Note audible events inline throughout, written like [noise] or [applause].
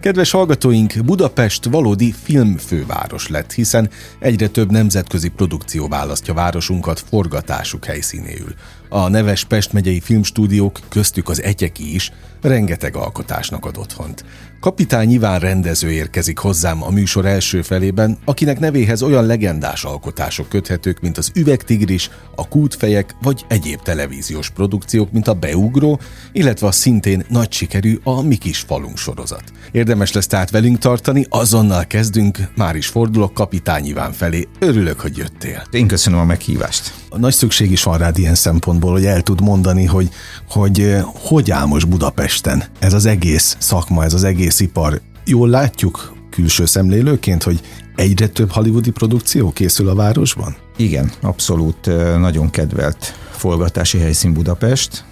Kedves hallgatóink, Budapest valódi filmfőváros lett, hiszen egyre több nemzetközi produkció választja városunkat forgatásuk helyszínéül. A neves Pest megyei filmstúdiók, köztük az Egyeki is, rengeteg alkotásnak ad otthont. Kapitány Iván rendező érkezik hozzám a műsor első felében, akinek nevéhez olyan legendás alkotások köthetők, mint az Üvegtigris, a Kútfejek vagy egyéb televíziós produkciók, mint a Beugró, illetve a szintén nagy sikerű a Mi kis falunk sorozat. Érdemes lesz tehát velünk tartani, azonnal kezdünk, már is fordulok Kapitány Iván felé. Örülök, hogy jöttél. Én köszönöm a meghívást. Nagy szükség is van rád ilyen szempontból, hogy el tud mondani, hogy hogy, eh, hogy áll most Budapesten ez az egész szakma, ez az egész ipar. Jól látjuk külső szemlélőként, hogy egyre több hollywoodi produkció készül a városban? Igen, abszolút nagyon kedvelt forgatási helyszín Budapest,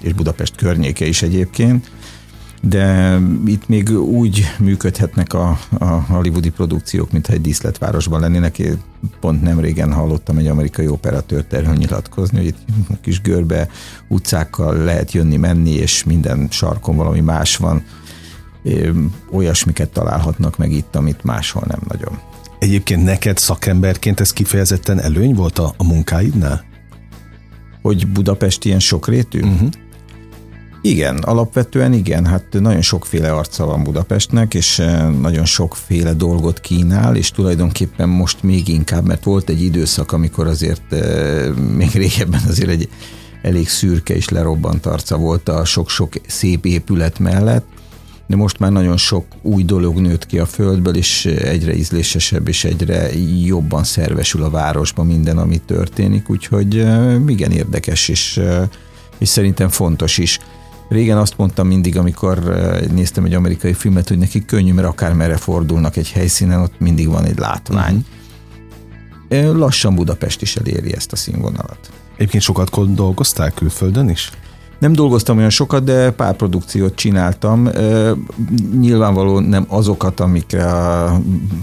és Budapest környéke is egyébként de itt még úgy működhetnek a, a hollywoodi produkciók, mintha egy díszletvárosban lennének. Én pont nem régen hallottam egy amerikai operatőrt erről nyilatkozni, hogy itt kis görbe utcákkal lehet jönni-menni, és minden sarkon valami más van. Olyasmiket találhatnak meg itt, amit máshol nem nagyon. Egyébként neked szakemberként ez kifejezetten előny volt a, a munkáidnál? Hogy Budapest ilyen sokrétű? Uh-huh. Igen, alapvetően igen, hát nagyon sokféle arca van Budapestnek, és eh, nagyon sokféle dolgot kínál, és tulajdonképpen most még inkább, mert volt egy időszak, amikor azért eh, még régebben azért egy elég szürke és lerobbant arca volt a sok-sok szép épület mellett, de most már nagyon sok új dolog nőtt ki a földből, és egyre ízlésesebb és egyre jobban szervesül a városban minden, ami történik, úgyhogy eh, igen érdekes, és, és szerintem fontos is. Régen azt mondtam mindig, amikor eh, néztem egy amerikai filmet, hogy nekik könnyű, mert akármerre fordulnak egy helyszínen, ott mindig van egy látvány. Uh-huh. Lassan Budapest is eléri ezt a színvonalat. Egyébként sokat dolgoztál külföldön is? Nem dolgoztam olyan sokat, de pár produkciót csináltam. Nyilvánvaló nem azokat, amikre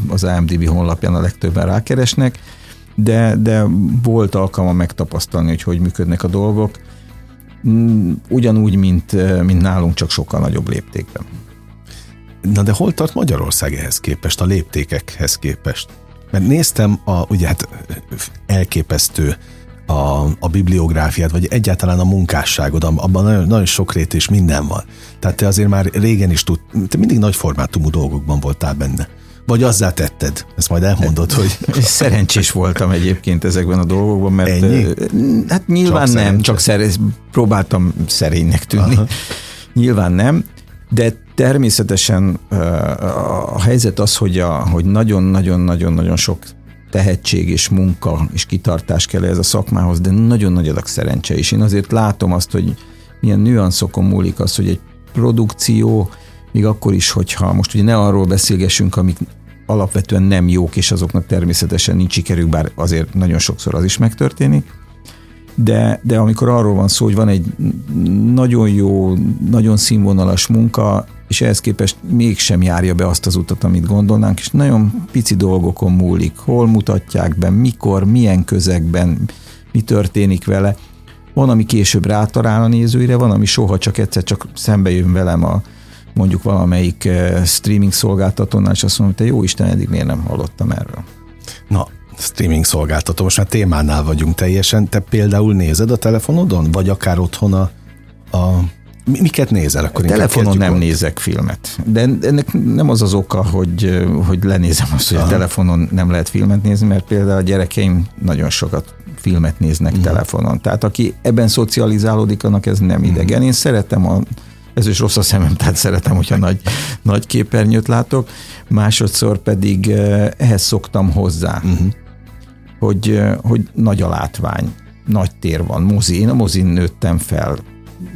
az IMDb honlapján a legtöbben rákeresnek, de, de volt alkalma megtapasztalni, hogy hogy működnek a dolgok. Mm, ugyanúgy, mint, mint nálunk, csak sokkal nagyobb léptékben. Na de hol tart Magyarország ehhez képest, a léptékekhez képest? Mert néztem a, ugye hát elképesztő a, a bibliográfiát, vagy egyáltalán a munkásságod, abban nagyon, nagyon rét és minden van. Tehát te azért már régen is tud, te mindig nagy formátumú dolgokban voltál benne. Vagy azzá tetted? Ezt majd elmondod, hogy... Szerencsés voltam egyébként ezekben a dolgokban, mert... Ennyi? Hát nyilván csak nem, csak szer- próbáltam szerénynek tűnni. Aha. Nyilván nem, de természetesen a helyzet az, hogy, a, hogy nagyon-nagyon-nagyon-nagyon sok tehetség és munka és kitartás kell ez a szakmához, de nagyon nagy adag szerencse is. Én azért látom azt, hogy milyen nüanszokon múlik az, hogy egy produkció még akkor is, hogyha most ugye ne arról beszélgessünk, amik alapvetően nem jók, és azoknak természetesen nincs sikerük, bár azért nagyon sokszor az is megtörténik, de, de amikor arról van szó, hogy van egy nagyon jó, nagyon színvonalas munka, és ehhez képest mégsem járja be azt az utat, amit gondolnánk, és nagyon pici dolgokon múlik, hol mutatják be, mikor, milyen közegben, mi történik vele. Van, ami később rátalál a nézőire, van, ami soha csak egyszer csak szembe jön velem a, mondjuk valamelyik eh, streaming szolgáltatónál, és azt mondom, hogy te jó Isten, eddig miért nem hallottam erről. Na, streaming szolgáltató, most már témánál vagyunk teljesen. Te például nézed a telefonodon, vagy akár otthon a, a Miket nézel akkor? Telefonon nem ott. nézek filmet. De ennek nem az az oka, hogy, hogy lenézem azt, hogy Aha. a telefonon nem lehet filmet nézni, mert például a gyerekeim nagyon sokat filmet néznek mm. telefonon. Tehát aki ebben szocializálódik, annak ez nem idegen. Mm. Én szeretem a ez is rossz a szemem, tehát szeretem, hogyha nagy, nagy képernyőt látok. Másodszor pedig eh, ehhez szoktam hozzá, uh-huh. hogy, eh, hogy nagy a látvány, nagy tér van, mozi. Én a mozin nőttem fel,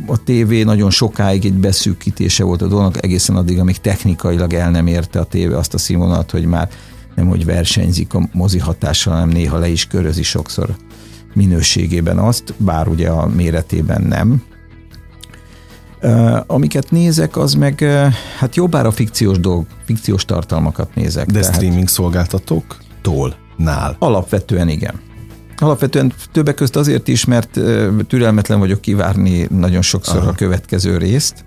a tévé nagyon sokáig egy beszűkítése volt a dolognak, egészen addig, amíg technikailag el nem érte a tévé azt a színvonalat, hogy már nem hogy versenyzik a mozi hatással, hanem néha le is körözi sokszor minőségében azt, bár ugye a méretében nem. Amiket nézek, az meg hát jobbára fikciós dolg, fikciós tartalmakat nézek. De tehát, streaming szolgáltatóktól, nál? Alapvetően igen. Alapvetően többek között azért is, mert türelmetlen vagyok kivárni nagyon sokszor Aha. a következő részt.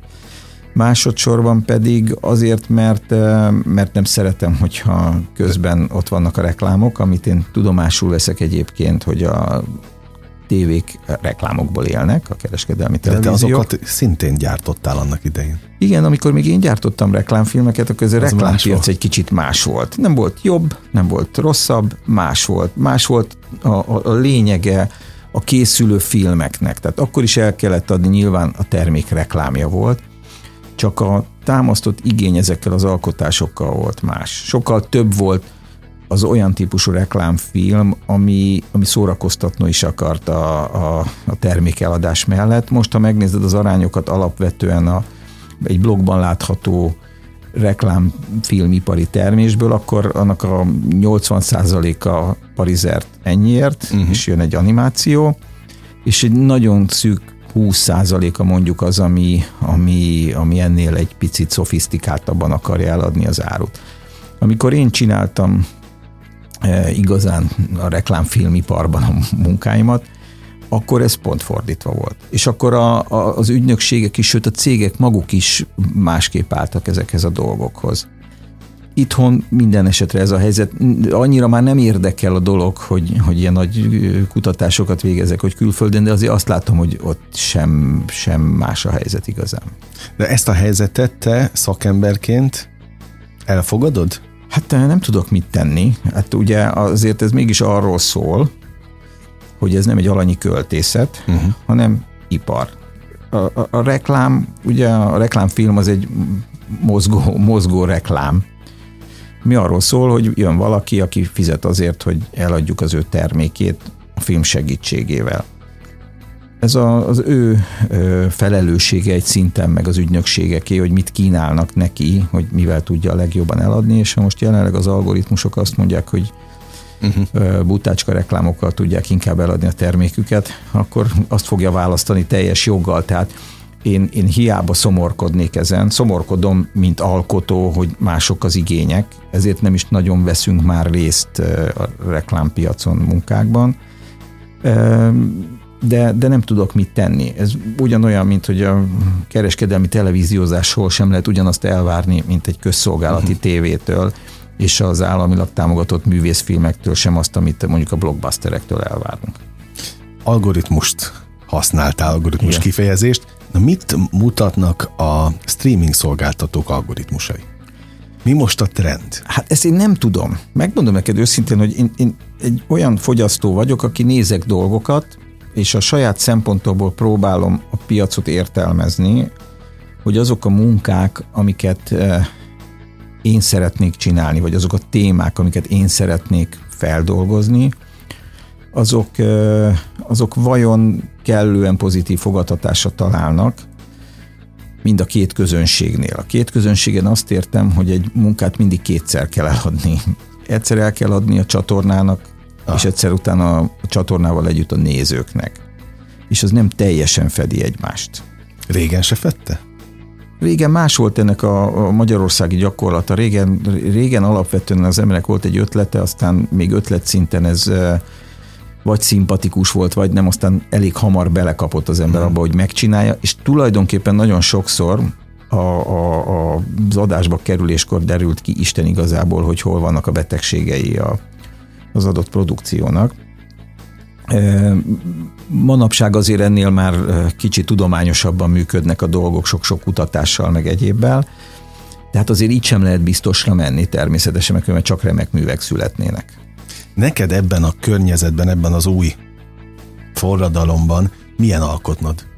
Másodszorban pedig azért, mert, mert nem szeretem, hogyha közben ott vannak a reklámok, amit én tudomásul veszek egyébként, hogy a tévék reklámokból élnek, a kereskedelmi televíziók. De te azokat szintén gyártottál annak idején. Igen, amikor még én gyártottam reklámfilmeket, akkor ez a reklámpiac egy kicsit más volt. Nem volt jobb, nem volt rosszabb, más volt. Más volt a, a, a lényege a készülő filmeknek. Tehát akkor is el kellett adni, nyilván a termék reklámja volt, csak a támasztott igény ezekkel az alkotásokkal volt más. Sokkal több volt az olyan típusú reklámfilm, ami, ami szórakoztatni is akart a, a, a termékeladás mellett. Most, ha megnézed az arányokat alapvetően a, egy blogban látható reklámfilmipari termésből, akkor annak a 80%-a parizert ennyiért, uh-huh. és jön egy animáció, és egy nagyon szűk 20%-a mondjuk az, ami, ami, ami ennél egy picit szofisztikáltabban akarja eladni az árut. Amikor én csináltam igazán a reklámfilmiparban a munkáimat, akkor ez pont fordítva volt. És akkor a, a, az ügynökségek is, sőt a cégek maguk is másképp álltak ezekhez a dolgokhoz. Itthon minden esetre ez a helyzet, annyira már nem érdekel a dolog, hogy, hogy ilyen nagy kutatásokat végezek, hogy külföldön, de azért azt látom, hogy ott sem, sem más a helyzet igazán. De ezt a helyzetet te szakemberként elfogadod? Hát nem tudok mit tenni. Hát ugye azért ez mégis arról szól, hogy ez nem egy alanyi költészet, uh-huh. hanem ipar. A, a, a reklám, ugye a reklámfilm az egy mozgó, mozgó reklám. Mi arról szól, hogy jön valaki, aki fizet azért, hogy eladjuk az ő termékét a film segítségével. Ez a, az ő felelőssége egy szinten, meg az ügynökségeké, hogy mit kínálnak neki, hogy mivel tudja a legjobban eladni, és most jelenleg az algoritmusok azt mondják, hogy uh-huh. butácska reklámokkal tudják inkább eladni a terméküket, akkor azt fogja választani teljes joggal. Tehát én, én hiába szomorkodnék ezen, szomorkodom, mint alkotó, hogy mások az igények, ezért nem is nagyon veszünk már részt a reklámpiacon munkákban, de, de nem tudok mit tenni. Ez ugyanolyan, mint hogy a kereskedelmi televíziózásról sem lehet ugyanazt elvárni, mint egy közszolgálati uh-huh. tévétől és az államilag támogatott művészfilmektől sem azt, amit mondjuk a blockbusterektől elvárunk. Algoritmust használtál, algoritmus Igen. kifejezést. Na mit mutatnak a streaming szolgáltatók algoritmusai? Mi most a trend? Hát ezt én nem tudom. Megmondom neked őszintén, hogy én, én egy olyan fogyasztó vagyok, aki nézek dolgokat, és a saját szempontból próbálom a piacot értelmezni, hogy azok a munkák, amiket eh, én szeretnék csinálni, vagy azok a témák, amiket én szeretnék feldolgozni, azok, azok vajon kellően pozitív fogadtatásra találnak, mind a két közönségnél. A két közönségen azt értem, hogy egy munkát mindig kétszer kell eladni. Egyszer el kell adni a csatornának, ah. és egyszer utána a csatornával együtt a nézőknek. És az nem teljesen fedi egymást. Régen se fette? Régen más volt ennek a, a magyarországi gyakorlata. Régen, régen alapvetően az emberek volt egy ötlete, aztán még ötlet szinten ez vagy szimpatikus volt, vagy nem, aztán elég hamar belekapott az ember abba, hogy megcsinálja, és tulajdonképpen nagyon sokszor a, a, a, az adásba kerüléskor derült ki Isten igazából, hogy hol vannak a betegségei a, az adott produkciónak. Manapság azért ennél már kicsit tudományosabban működnek a dolgok, sok-sok kutatással, meg egyébbel. Tehát azért így sem lehet biztosra menni természetesen, mert csak remek művek születnének. Neked ebben a környezetben, ebben az új forradalomban milyen alkotnod?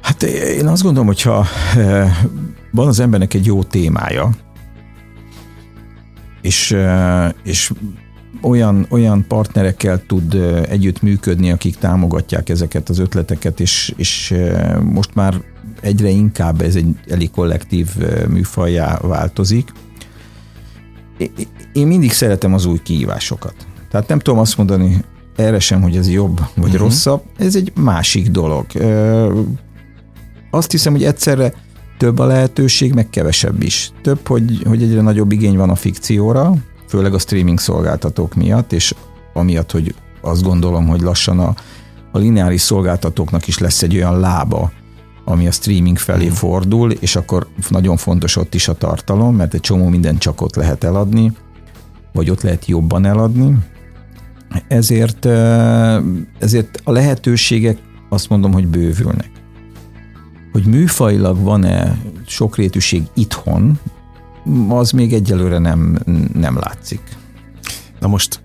Hát én azt gondolom, hogyha van az embernek egy jó témája, és, és olyan, olyan partnerekkel tud együtt működni, akik támogatják ezeket az ötleteket, és, és most már egyre inkább ez egy elég kollektív műfajjá változik. Én mindig szeretem az új kihívásokat. Tehát nem tudom azt mondani erre sem, hogy ez jobb vagy uh-huh. rosszabb, ez egy másik dolog. Azt hiszem, hogy egyszerre több a lehetőség, meg kevesebb is. Több, hogy, hogy egyre nagyobb igény van a fikcióra, főleg a streaming szolgáltatók miatt, és amiatt, hogy azt gondolom, hogy lassan a, a lineáris szolgáltatóknak is lesz egy olyan lába, ami a streaming felé mm. fordul, és akkor nagyon fontos ott is a tartalom, mert egy csomó mindent csak ott lehet eladni, vagy ott lehet jobban eladni. Ezért, ezért a lehetőségek azt mondom, hogy bővülnek. Hogy műfajlag van-e sokrétűség itthon, az még egyelőre nem, nem látszik. Na most,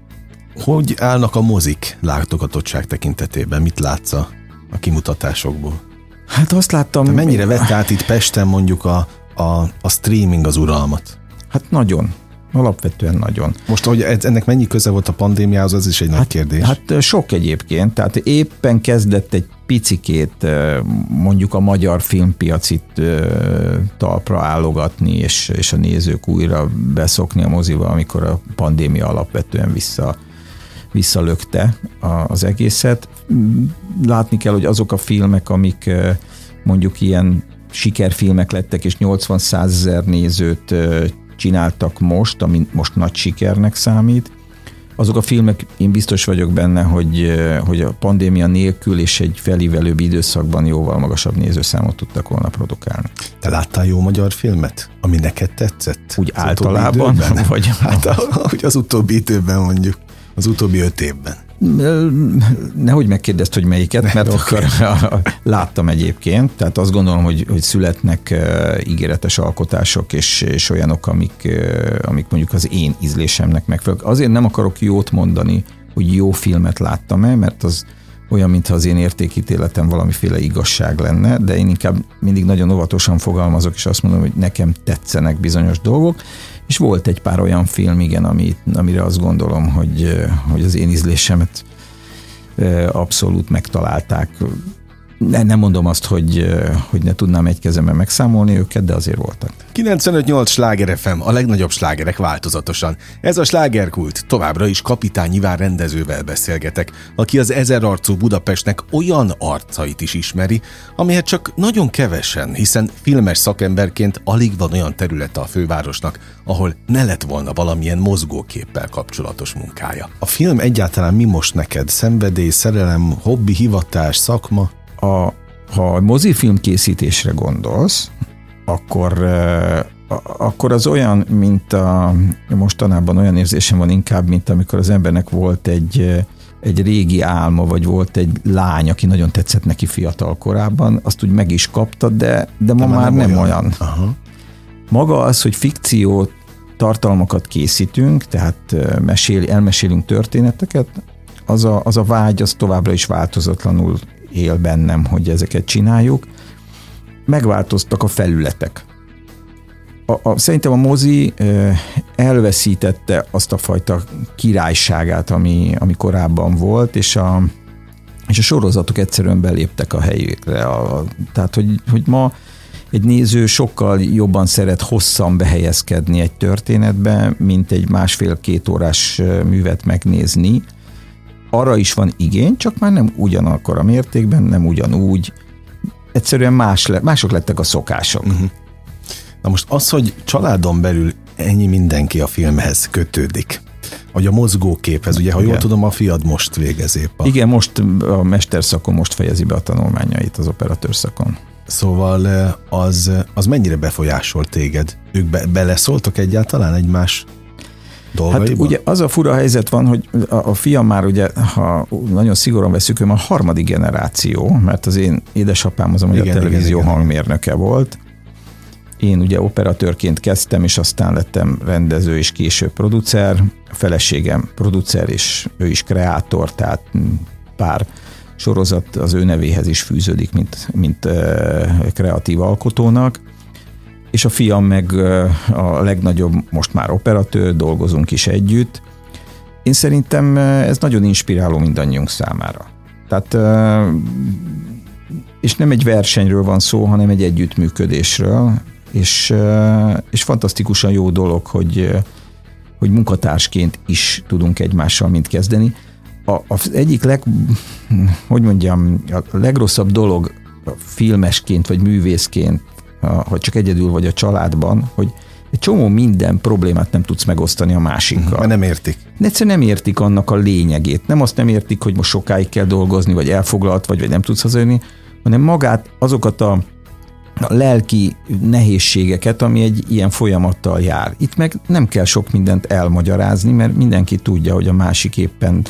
hogy állnak a mozik látogatottság tekintetében? Mit látsz a, a kimutatásokból? Hát azt láttam... De mennyire vett át itt Pesten mondjuk a, a, a streaming az uralmat? Hát nagyon. Alapvetően nagyon. Most, hogy ennek mennyi köze volt a pandémiához, az is egy hát, nagy kérdés. Hát sok egyébként, tehát éppen kezdett egy picikét mondjuk a magyar filmpiacit talpra állogatni, és, és a nézők újra beszokni a moziba, amikor a pandémia alapvetően vissza, visszalökte az egészet. Látni kell, hogy azok a filmek, amik mondjuk ilyen sikerfilmek lettek, és 80-100 ezer nézőt csináltak most, ami most nagy sikernek számít. Azok a filmek, én biztos vagyok benne, hogy, hogy a pandémia nélkül és egy felívelőbb időszakban jóval magasabb nézőszámot tudtak volna produkálni. Te láttál jó magyar filmet, ami neked tetszett? Úgy az általában? Vagy? Hát, hogy az utóbbi időben mondjuk, az utóbbi öt évben. Nehogy megkérdezt, hogy melyiket, mert akkor láttam egyébként, tehát azt gondolom, hogy, hogy születnek ígéretes alkotások, és, és olyanok, amik, amik mondjuk az én ízlésemnek megfelelők. Azért nem akarok jót mondani, hogy jó filmet láttam-e, mert az olyan, mintha az én értékítéletem valamiféle igazság lenne, de én inkább mindig nagyon óvatosan fogalmazok, és azt mondom, hogy nekem tetszenek bizonyos dolgok, és volt egy pár olyan film, igen, ami, amire azt gondolom, hogy, hogy az én ízlésemet abszolút megtalálták ne, nem mondom azt, hogy, hogy ne tudnám egy kezemben megszámolni őket, de azért voltak. 95-8 sláger FM, a legnagyobb slágerek változatosan. Ez a slágerkult. Továbbra is kapitány Iván rendezővel beszélgetek, aki az ezerarcú Budapestnek olyan arcait is ismeri, amihez csak nagyon kevesen, hiszen filmes szakemberként alig van olyan területe a fővárosnak, ahol ne lett volna valamilyen mozgóképpel kapcsolatos munkája. A film egyáltalán mi most neked? Szenvedély, szerelem, hobbi, hivatás, szakma? A, ha a mozifilm készítésre gondolsz, akkor, akkor az olyan, mint a mostanában olyan érzésem van inkább, mint amikor az embernek volt egy, egy régi álma, vagy volt egy lány, aki nagyon tetszett neki fiatal korában, azt úgy meg is kapta, de, de ma de már nem, nem olyan. olyan. Aha. Maga az, hogy fikció tartalmakat készítünk, tehát mesél, elmesélünk történeteket, az a, az a vágy, az továbbra is változatlanul él bennem, hogy ezeket csináljuk. Megváltoztak a felületek. A, a, szerintem a mozi elveszítette azt a fajta királyságát, ami, ami korábban volt, és a, és a sorozatok egyszerűen beléptek a helyükre. A, tehát, hogy, hogy ma egy néző sokkal jobban szeret hosszan behelyezkedni egy történetbe, mint egy másfél-két órás művet megnézni, arra is van igény, csak már nem ugyanakkor a mértékben, nem ugyanúgy. Egyszerűen más le, mások lettek a szokások. Uh-huh. Na most az, hogy családon belül ennyi mindenki a filmhez kötődik, vagy a mozgóképhez, ugye, ha Igen. jól tudom, a fiad most végez épp. A... Igen, most a mesterszakon most fejezi be a tanulmányait az operatőrszakon. Szóval az, az mennyire befolyásol téged? Ők be, beleszóltak egyáltalán egymás dolgaiban? Hát ugye az a fura helyzet van, hogy a, a fiam már ugye, ha nagyon szigorúan veszük, ő már harmadik generáció, mert az én édesapám az, ami igen, a televízió igen, hangmérnöke igen. volt. Én ugye operatőrként kezdtem, és aztán lettem rendező és később producer. A feleségem producer, és ő is kreátor, tehát pár sorozat az ő nevéhez is fűződik, mint, mint kreatív alkotónak és a fiam meg a legnagyobb most már operatőr, dolgozunk is együtt, én szerintem ez nagyon inspiráló mindannyiunk számára. Tehát és nem egy versenyről van szó, hanem egy együttműködésről, és, és fantasztikusan jó dolog, hogy, hogy munkatársként is tudunk egymással mind kezdeni. A, az egyik leg, hogy mondjam, a legrosszabb dolog filmesként vagy művészként, hogy csak egyedül vagy a családban, hogy egy csomó minden problémát nem tudsz megosztani a másikkal. Mert nem értik. Egyszerűen nem értik annak a lényegét. Nem azt nem értik, hogy most sokáig kell dolgozni, vagy elfoglalt vagy, vagy nem tudsz hazajönni, hanem magát, azokat a, a lelki nehézségeket, ami egy ilyen folyamattal jár. Itt meg nem kell sok mindent elmagyarázni, mert mindenki tudja, hogy a másik éppen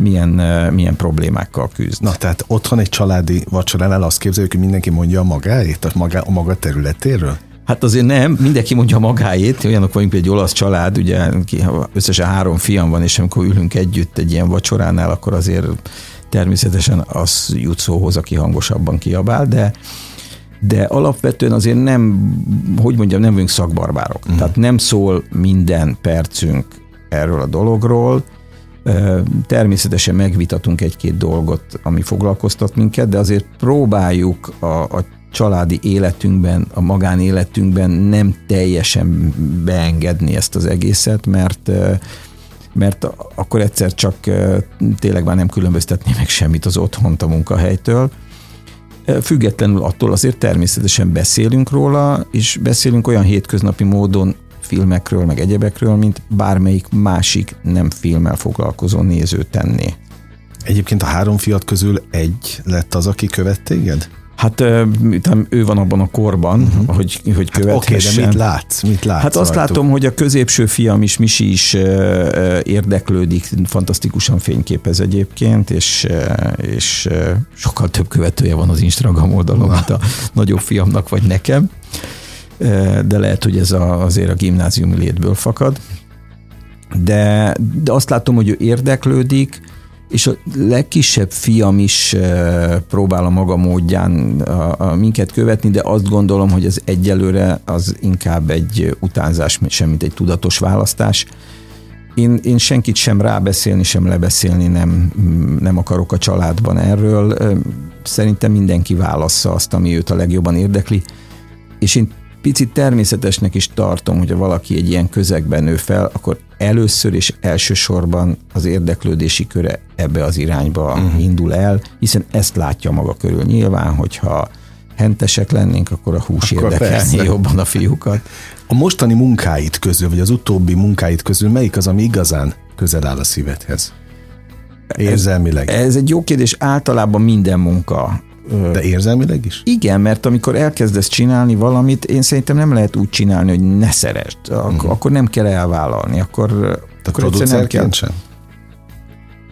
milyen, milyen problémákkal küzd. Na, tehát otthon egy családi vacsoránál azt képzeljük, hogy mindenki mondja a magáét, a maga, a maga területéről? Hát azért nem, mindenki mondja magáét, olyanok vagyunk, egy olasz család, ugye összesen három fiam van, és amikor ülünk együtt egy ilyen vacsoránál, akkor azért természetesen az jut szóhoz, aki hangosabban kiabál, de de alapvetően azért nem, hogy mondjam, nem vagyunk szakbarbárok. Uh-huh. Tehát nem szól minden percünk erről a dologról. Természetesen megvitatunk egy-két dolgot, ami foglalkoztat minket, de azért próbáljuk a, a családi életünkben, a magánéletünkben nem teljesen beengedni ezt az egészet, mert mert akkor egyszer csak tényleg már nem különböztetné meg semmit az otthont a munkahelytől. Függetlenül attól azért természetesen beszélünk róla, és beszélünk olyan hétköznapi módon filmekről, meg egyebekről, mint bármelyik másik nem filmmel foglalkozó néző tenné. Egyébként a három fiat közül egy lett az, aki követ téged? Hát ő van abban a korban, uh-huh. hogy, hogy követhessen. Hát oké, de mit látsz? Mit látsz hát azt rajtuk? látom, hogy a középső fiam is, Misi is érdeklődik, fantasztikusan fényképez egyébként, és, és sokkal több követője van az Instagram oldalon, mint a nagyobb fiamnak vagy nekem. De lehet, hogy ez a, azért a gimnáziumi létből fakad. De, de azt látom, hogy ő érdeklődik, és a legkisebb fiam is próbál a maga módján a, a minket követni, de azt gondolom, hogy az egyelőre az inkább egy utánzás, semmit egy tudatos választás. Én, én senkit sem rábeszélni, sem lebeszélni nem, nem akarok a családban erről. Szerintem mindenki válassza azt, ami őt a legjobban érdekli. És én picit természetesnek is tartom, hogyha valaki egy ilyen közegben nő fel, akkor először és elsősorban az érdeklődési köre ebbe az irányba uh-huh. indul el, hiszen ezt látja maga körül. Nyilván, hogyha hentesek lennénk, akkor a hús akkor érdekelni persze. jobban a fiúkat. A mostani munkáit közül, vagy az utóbbi munkáit közül melyik az, ami igazán közel áll a szívedhez? Érzelmileg. Ez, ez egy jó kérdés. Általában minden munka de érzelmileg is? Igen, mert amikor elkezdesz csinálni valamit, én szerintem nem lehet úgy csinálni, hogy ne szeresd. Ak- uh-huh. Akkor nem kell elvállalni. Akkor, Te akkor nem kell. sem?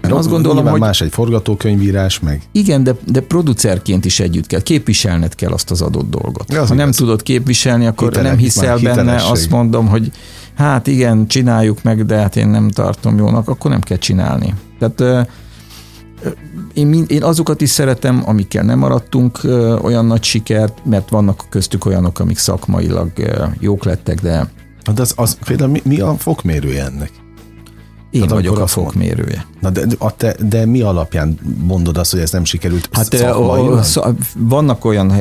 Mert azt gondolom, hogy... más egy forgatókönyvírás, meg... Igen, de, de producerként is együtt kell. Képviselned kell azt az adott dolgot. Ja, ha nem igaz. tudod képviselni, akkor Hitelek, nem hiszel benne, azt mondom, hogy hát igen, csináljuk meg, de hát én nem tartom jónak, akkor nem kell csinálni. Tehát én, én azokat is szeretem, amikkel nem maradtunk olyan nagy sikert, mert vannak köztük olyanok, amik szakmailag jók lettek, de... De az, az például mi, mi a fokmérője ennek? Én hát vagyok a fokmérője. Na de, a te, de mi alapján mondod azt, hogy ez nem sikerült Hát a, vannak olyan,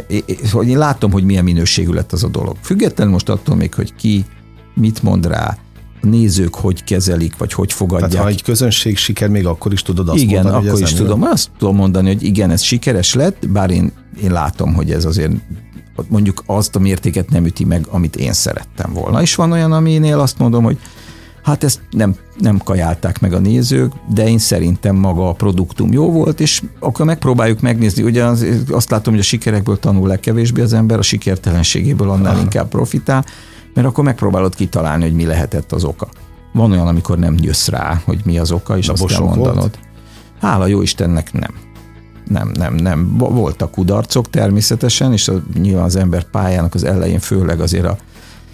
hogy én látom, hogy milyen minőségű lett az a dolog. Függetlenül most attól még, hogy ki mit mond rá, nézők hogy kezelik, vagy hogy fogadják. Tehát ha egy közönség siker, még akkor is tudod azt igen, mondani, akkor is tudom. Jön? Azt tudom mondani, hogy igen, ez sikeres lett, bár én, én látom, hogy ez azért mondjuk azt a mértéket nem üti meg, amit én szerettem volna. És van olyan, aminél azt mondom, hogy hát ezt nem, nem kajálták meg a nézők, de én szerintem maga a produktum jó volt, és akkor megpróbáljuk megnézni. Ugye az, azt látom, hogy a sikerekből tanul legkevésbé az ember, a sikertelenségéből annál Aha. inkább profitál mert akkor megpróbálod kitalálni, hogy mi lehetett az oka. Van olyan, amikor nem jössz rá, hogy mi az oka, és De azt kell mondanod. Volt? Hála jó Istennek nem. Nem, nem, nem. Voltak kudarcok természetesen, és a, nyilván az ember pályának az elején főleg azért a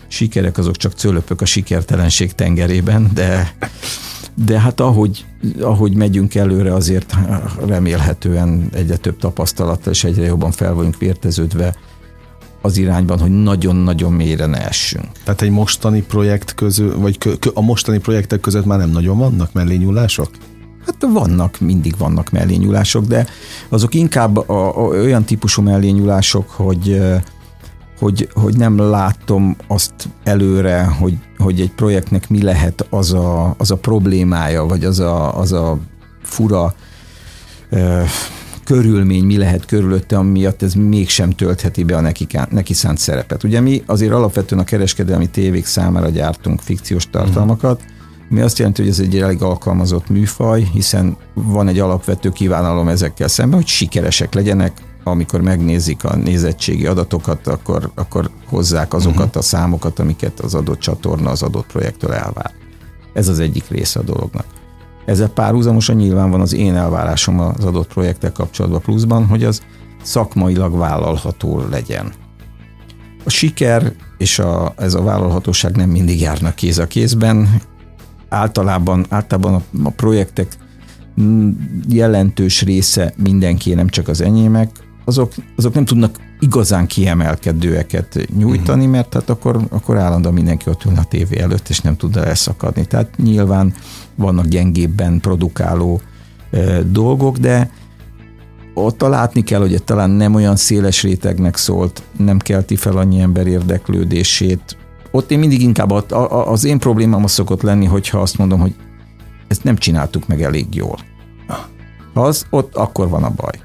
sikerek azok csak cölöpök a sikertelenség tengerében, de, de hát ahogy, ahogy megyünk előre, azért remélhetően egyre több tapasztalattal és egyre jobban fel vagyunk vérteződve az irányban, hogy nagyon-nagyon mélyre ne essünk. Tehát egy mostani projekt közül, vagy kö, a mostani projektek között már nem nagyon vannak mellényúlások? Hát vannak, mindig vannak mellényúlások, de azok inkább a, a, olyan típusú mellényúlások, hogy hogy, hogy nem látom azt előre, hogy, hogy egy projektnek mi lehet az a, az a problémája, vagy az a, az a fura körülmény mi lehet körülötte, amiatt ez mégsem töltheti be a neki, neki szánt szerepet. Ugye mi azért alapvetően a kereskedelmi tévék számára gyártunk fikciós tartalmakat, mi azt jelenti, hogy ez egy elég alkalmazott műfaj, hiszen van egy alapvető kívánalom ezekkel szemben, hogy sikeresek legyenek, amikor megnézik a nézettségi adatokat, akkor, akkor hozzák azokat uh-huh. a számokat, amiket az adott csatorna az adott projektől elvár. Ez az egyik része a dolognak. Ezzel párhuzamosan nyilván van az én elvárásom az adott projektek kapcsolatban pluszban, hogy az szakmailag vállalható legyen. A siker és a, ez a vállalhatóság nem mindig járnak kéz a kézben. Általában, általában a, a projektek jelentős része mindenki, nem csak az enyémek, azok, azok nem tudnak igazán kiemelkedőeket nyújtani, uh-huh. mert hát akkor, akkor állandóan mindenki ott ül a tévé előtt, és nem tud elszakadni. Tehát nyilván vannak gyengébben produkáló e, dolgok, de ott látni kell, hogy talán nem olyan széles rétegnek szólt, nem kelti fel annyi ember érdeklődését. Ott én mindig inkább a, a, az én problémám az szokott lenni, hogyha azt mondom, hogy ezt nem csináltuk meg elég jól. Ha az, ott akkor van a baj.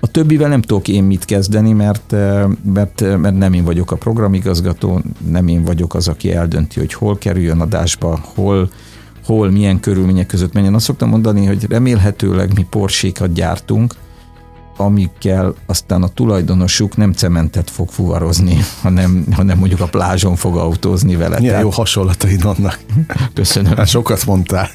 A többivel nem tudok én mit kezdeni, mert, eh, mert, eh, mert nem én vagyok a programigazgató, nem én vagyok az, aki eldönti, hogy hol kerüljön adásba, hol, hol, milyen körülmények között menjen. Azt szoktam mondani, hogy remélhetőleg mi porsékat gyártunk, amikkel aztán a tulajdonosuk nem cementet fog fuvarozni, [laughs] hanem, hanem mondjuk a plázson fog autózni vele. Milyen Tehát... jó hasonlataid vannak. [laughs] Köszönöm. Hát sokat mondtál.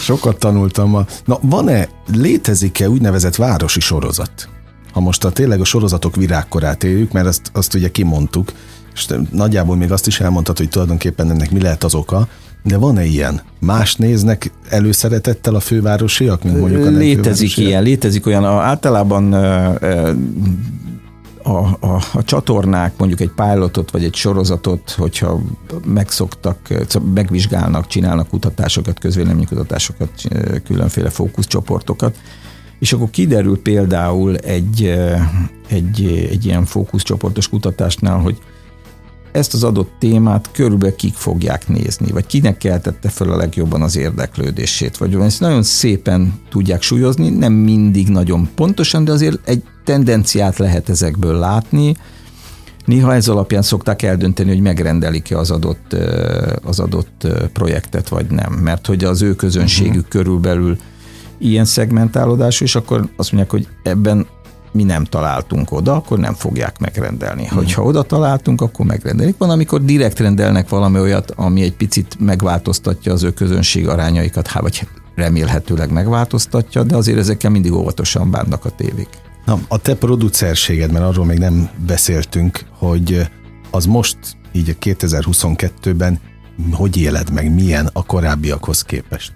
Sokat tanultam ma. Na, van-e, létezik-e úgynevezett városi sorozat? Ha most a tényleg a sorozatok virágkorát éljük, mert azt, azt ugye kimondtuk, és nagyjából még azt is elmondtad, hogy tulajdonképpen ennek mi lehet az oka, de van-e ilyen? Más néznek előszeretettel a fővárosiak, mint mondjuk a Létezik ilyen, létezik olyan, általában a, a, a csatornák mondjuk egy pilotot vagy egy sorozatot, hogyha megszoktak, megvizsgálnak, csinálnak kutatásokat, közvéleménykutatásokat, különféle fókuszcsoportokat, és akkor kiderül például egy, egy, egy ilyen fókuszcsoportos kutatásnál, hogy ezt az adott témát körülbelül kik fogják nézni, vagy kinek keltette fel a legjobban az érdeklődését, vagy ezt nagyon szépen tudják súlyozni, nem mindig nagyon pontosan, de azért egy tendenciát lehet ezekből látni. Néha ez alapján szokták eldönteni, hogy megrendelik-e az adott, az adott projektet, vagy nem, mert hogy az ő közönségük uh-huh. körülbelül ilyen szegmentálódású, és akkor azt mondják, hogy ebben mi nem találtunk oda, akkor nem fogják megrendelni. Hmm. Hogyha oda találtunk, akkor megrendelik. Van, amikor direkt rendelnek valami olyat, ami egy picit megváltoztatja az ő közönség arányaikat, hát vagy remélhetőleg megváltoztatja, de azért ezekkel mindig óvatosan bánnak a tévék. Na, a te producerséged, mert arról még nem beszéltünk, hogy az most így a 2022-ben hogy éled meg, milyen a korábbiakhoz képest?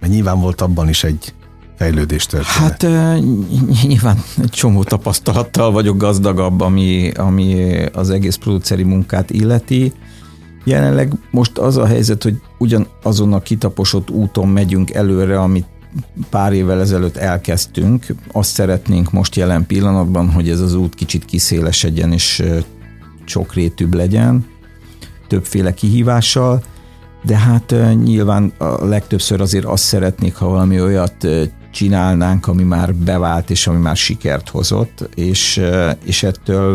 Mert nyilván volt abban is egy fejlődés történet? Hát nyilván egy csomó tapasztalattal vagyok gazdagabb, ami, ami az egész produceri munkát illeti. Jelenleg most az a helyzet, hogy ugyan azon a kitaposott úton megyünk előre, amit pár évvel ezelőtt elkezdtünk. Azt szeretnénk most jelen pillanatban, hogy ez az út kicsit kiszélesedjen és sokrétűbb legyen, többféle kihívással, de hát nyilván a legtöbbször azért azt szeretnék, ha valami olyat csinálnánk, ami már bevált és ami már sikert hozott, és, és ettől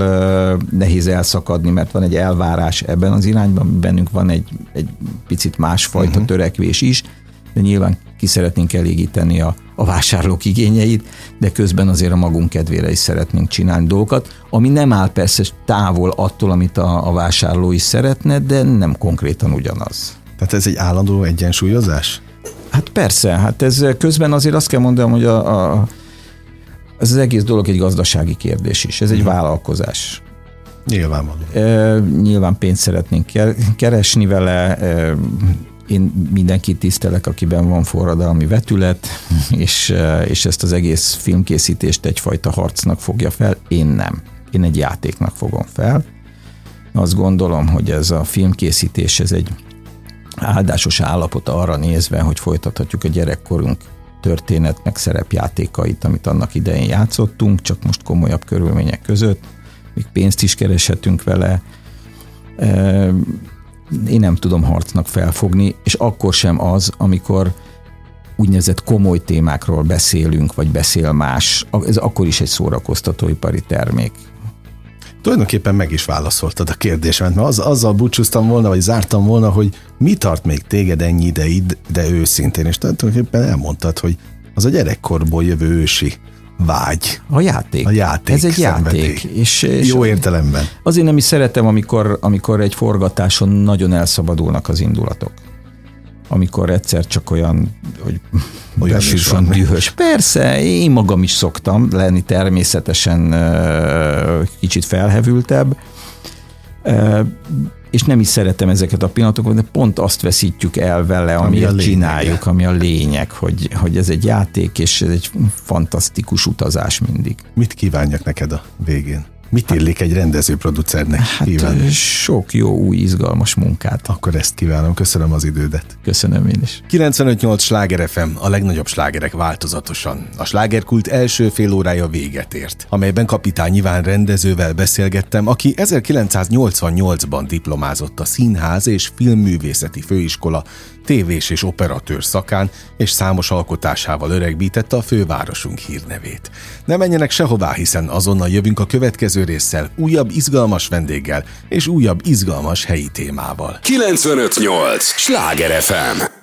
nehéz elszakadni, mert van egy elvárás ebben az irányban, bennünk van egy, egy picit másfajta uh-huh. törekvés is, de nyilván ki szeretnénk elégíteni a, a vásárlók igényeit, de közben azért a magunk kedvére is szeretnénk csinálni dolgokat, ami nem áll persze távol attól, amit a, a vásárló is szeretne, de nem konkrétan ugyanaz. Tehát ez egy állandó egyensúlyozás? Hát persze, hát ez közben azért azt kell mondanom, hogy a, a, ez az egész dolog egy gazdasági kérdés is, ez egy uh-huh. vállalkozás. Nyilvánvaló. E, nyilván pénzt szeretnénk keresni vele, e, én mindenkit tisztelek, akiben van forradalmi vetület, [laughs] és, és ezt az egész filmkészítést egyfajta harcnak fogja fel, én nem. én egy játéknak fogom fel. Azt gondolom, hogy ez a filmkészítés, ez egy áldásos állapot arra nézve, hogy folytathatjuk a gyerekkorunk történet, meg szerepjátékait, amit annak idején játszottunk, csak most komolyabb körülmények között, még pénzt is kereshetünk vele. Én nem tudom harcnak felfogni, és akkor sem az, amikor úgynevezett komoly témákról beszélünk, vagy beszél más, ez akkor is egy szórakoztatóipari termék. Tulajdonképpen meg is válaszoltad a kérdésemet, mert az, azzal búcsúztam volna, vagy zártam volna, hogy mi tart még téged ennyi ideig, de őszintén, és tulajdonképpen elmondtad, hogy az a gyerekkorból jövő ősi vágy. A játék. A játék. Ez egy szenvedély. játék. És, és Jó értelemben. Azért nem is szeretem, amikor, amikor egy forgatáson nagyon elszabadulnak az indulatok amikor egyszer csak olyan, hogy olyan van dühös. Persze, én magam is szoktam lenni természetesen kicsit felhevültebb, és nem is szeretem ezeket a pillanatokat, de pont azt veszítjük el vele, ami amit csináljuk, ami a lényeg, hogy, hogy ez egy játék, és ez egy fantasztikus utazás mindig. Mit kívánjak neked a végén? Mit illik egy rendező-producernek hát, kívánni? Sok jó, új, izgalmas munkát. Akkor ezt kívánom. Köszönöm az idődet. Köszönöm én is. 95-8 Sláger FM, a legnagyobb slágerek változatosan. A slágerkult első fél órája véget ért, amelyben kapitány Iván rendezővel beszélgettem, aki 1988-ban diplomázott a Színház és Filmművészeti Főiskola tévés és operatőr szakán, és számos alkotásával öregbítette a fővárosunk hírnevét. Ne menjenek sehová, hiszen azonnal jövünk a következő résszel, újabb izgalmas vendéggel és újabb izgalmas helyi témával. 958! Sláger FM!